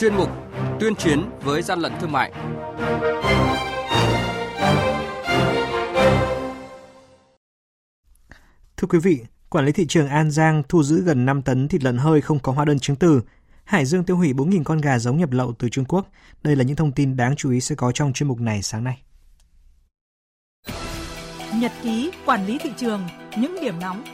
chuyên mục Tuyên chiến với gian lận thương mại. Thưa quý vị, Quản lý thị trường An Giang thu giữ gần 5 tấn thịt lợn hơi không có hóa đơn chứng từ. Hải Dương tiêu hủy 4.000 con gà giống nhập lậu từ Trung Quốc. Đây là những thông tin đáng chú ý sẽ có trong chuyên mục này sáng nay. Nhật ký quản lý thị trường, những điểm nóng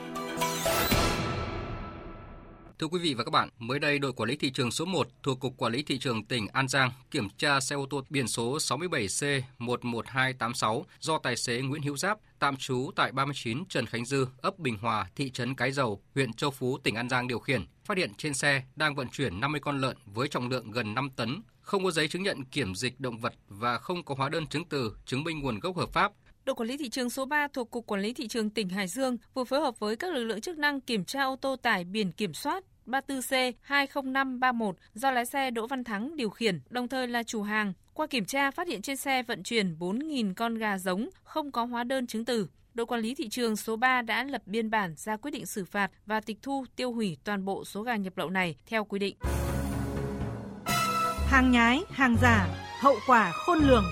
Thưa quý vị và các bạn, mới đây đội quản lý thị trường số 1 thuộc Cục Quản lý Thị trường tỉnh An Giang kiểm tra xe ô tô biển số 67C11286 do tài xế Nguyễn Hữu Giáp tạm trú tại 39 Trần Khánh Dư, ấp Bình Hòa, thị trấn Cái Dầu, huyện Châu Phú, tỉnh An Giang điều khiển. Phát hiện trên xe đang vận chuyển 50 con lợn với trọng lượng gần 5 tấn, không có giấy chứng nhận kiểm dịch động vật và không có hóa đơn chứng từ chứng minh nguồn gốc hợp pháp Đội quản lý thị trường số 3 thuộc Cục Quản lý Thị trường tỉnh Hải Dương vừa phối hợp với các lực lượng chức năng kiểm tra ô tô tải biển kiểm soát 34C20531 do lái xe Đỗ Văn Thắng điều khiển, đồng thời là chủ hàng. Qua kiểm tra phát hiện trên xe vận chuyển 4.000 con gà giống không có hóa đơn chứng từ. Đội quản lý thị trường số 3 đã lập biên bản ra quyết định xử phạt và tịch thu tiêu hủy toàn bộ số gà nhập lậu này theo quy định. Hàng nhái, hàng giả, hậu quả khôn lường.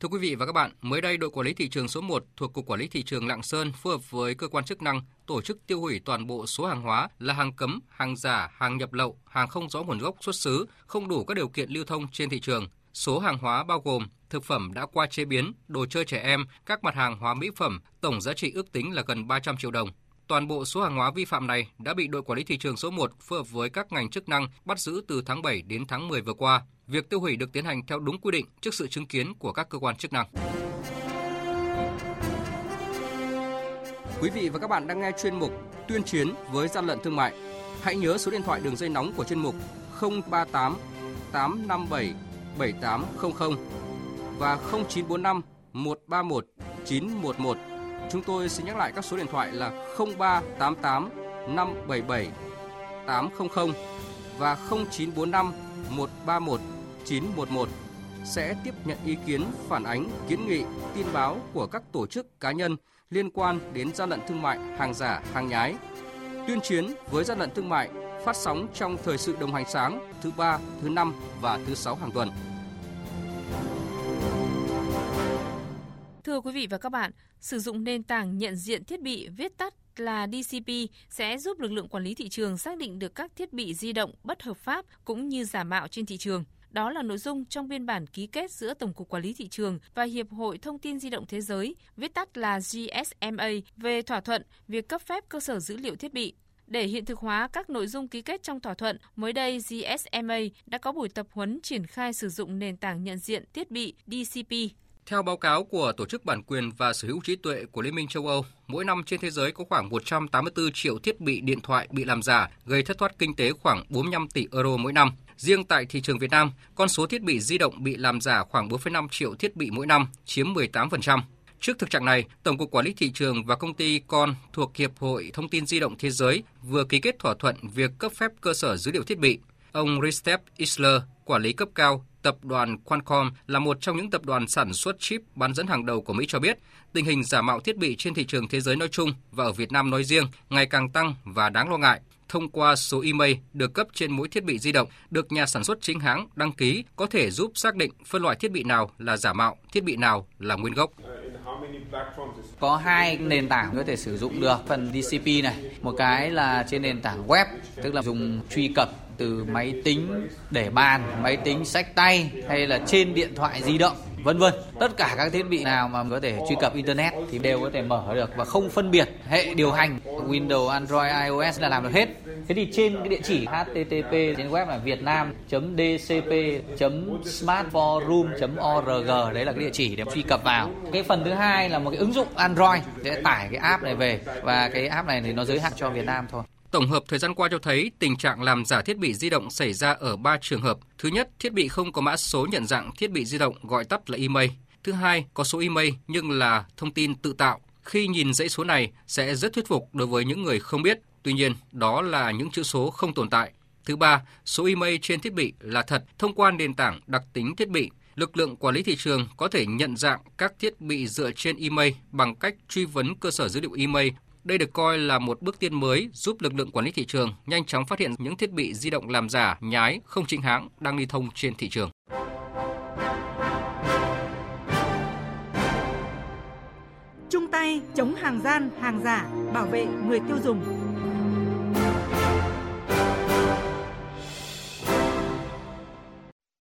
Thưa quý vị và các bạn, mới đây đội quản lý thị trường số 1 thuộc Cục Quản lý Thị trường Lạng Sơn phối hợp với cơ quan chức năng tổ chức tiêu hủy toàn bộ số hàng hóa là hàng cấm, hàng giả, hàng nhập lậu, hàng không rõ nguồn gốc xuất xứ, không đủ các điều kiện lưu thông trên thị trường. Số hàng hóa bao gồm thực phẩm đã qua chế biến, đồ chơi trẻ em, các mặt hàng hóa mỹ phẩm, tổng giá trị ước tính là gần 300 triệu đồng. Toàn bộ số hàng hóa vi phạm này đã bị đội quản lý thị trường số 1 phối hợp với các ngành chức năng bắt giữ từ tháng 7 đến tháng 10 vừa qua. Việc tiêu hủy được tiến hành theo đúng quy định trước sự chứng kiến của các cơ quan chức năng. Quý vị và các bạn đang nghe chuyên mục Tuyên chiến với gian lận thương mại. Hãy nhớ số điện thoại đường dây nóng của chuyên mục 038 857 7800 và 0945 131 911. Chúng tôi xin nhắc lại các số điện thoại là 0388 577 800 và 0945 131 911 sẽ tiếp nhận ý kiến, phản ánh, kiến nghị, tin báo của các tổ chức cá nhân liên quan đến gian lận thương mại, hàng giả, hàng nhái. Tuyên chiến với gian lận thương mại phát sóng trong thời sự đồng hành sáng thứ ba, thứ năm và thứ sáu hàng tuần. Thưa quý vị và các bạn, sử dụng nền tảng nhận diện thiết bị viết tắt là DCP sẽ giúp lực lượng quản lý thị trường xác định được các thiết bị di động bất hợp pháp cũng như giả mạo trên thị trường. Đó là nội dung trong biên bản ký kết giữa Tổng cục Quản lý thị trường và Hiệp hội Thông tin di động thế giới, viết tắt là GSMA về thỏa thuận việc cấp phép cơ sở dữ liệu thiết bị. Để hiện thực hóa các nội dung ký kết trong thỏa thuận, mới đây GSMA đã có buổi tập huấn triển khai sử dụng nền tảng nhận diện thiết bị DCP. Theo báo cáo của Tổ chức Bản quyền và Sở hữu trí tuệ của Liên minh châu Âu, mỗi năm trên thế giới có khoảng 184 triệu thiết bị điện thoại bị làm giả, gây thất thoát kinh tế khoảng 45 tỷ euro mỗi năm. Riêng tại thị trường Việt Nam, con số thiết bị di động bị làm giả khoảng 4,5 triệu thiết bị mỗi năm, chiếm 18%. Trước thực trạng này, Tổng cục Quản lý thị trường và công ty con thuộc Hiệp hội Thông tin di động thế giới vừa ký kết thỏa thuận việc cấp phép cơ sở dữ liệu thiết bị. Ông Ristep Isler, quản lý cấp cao tập đoàn Qualcomm là một trong những tập đoàn sản xuất chip bán dẫn hàng đầu của Mỹ cho biết, tình hình giả mạo thiết bị trên thị trường thế giới nói chung và ở Việt Nam nói riêng ngày càng tăng và đáng lo ngại thông qua số email được cấp trên mỗi thiết bị di động được nhà sản xuất chính hãng đăng ký có thể giúp xác định phân loại thiết bị nào là giả mạo, thiết bị nào là nguyên gốc. Có hai nền tảng có thể sử dụng được phần DCP này. Một cái là trên nền tảng web, tức là dùng truy cập từ máy tính để bàn, máy tính sách tay hay là trên điện thoại di động vân vân. Tất cả các thiết bị nào mà có thể truy cập internet thì đều có thể mở được và không phân biệt hệ điều hành. Windows, Android, iOS là làm được hết. Thế thì trên cái địa chỉ http trên web là vietnam.dcp.smartforum.org đấy là cái địa chỉ để truy cập vào. Cái phần thứ hai là một cái ứng dụng Android để tải cái app này về và cái app này thì nó giới hạn cho Việt Nam thôi. Tổng hợp thời gian qua cho thấy tình trạng làm giả thiết bị di động xảy ra ở 3 trường hợp. Thứ nhất, thiết bị không có mã số nhận dạng thiết bị di động gọi tắt là email. Thứ hai, có số email nhưng là thông tin tự tạo. Khi nhìn dãy số này sẽ rất thuyết phục đối với những người không biết. Tuy nhiên, đó là những chữ số không tồn tại. Thứ ba, số email trên thiết bị là thật thông qua nền tảng đặc tính thiết bị. Lực lượng quản lý thị trường có thể nhận dạng các thiết bị dựa trên email bằng cách truy vấn cơ sở dữ liệu email đây được coi là một bước tiến mới giúp lực lượng quản lý thị trường nhanh chóng phát hiện những thiết bị di động làm giả, nhái, không chính hãng đang lưu thông trên thị trường. Chung tay chống hàng gian, hàng giả, bảo vệ người tiêu dùng.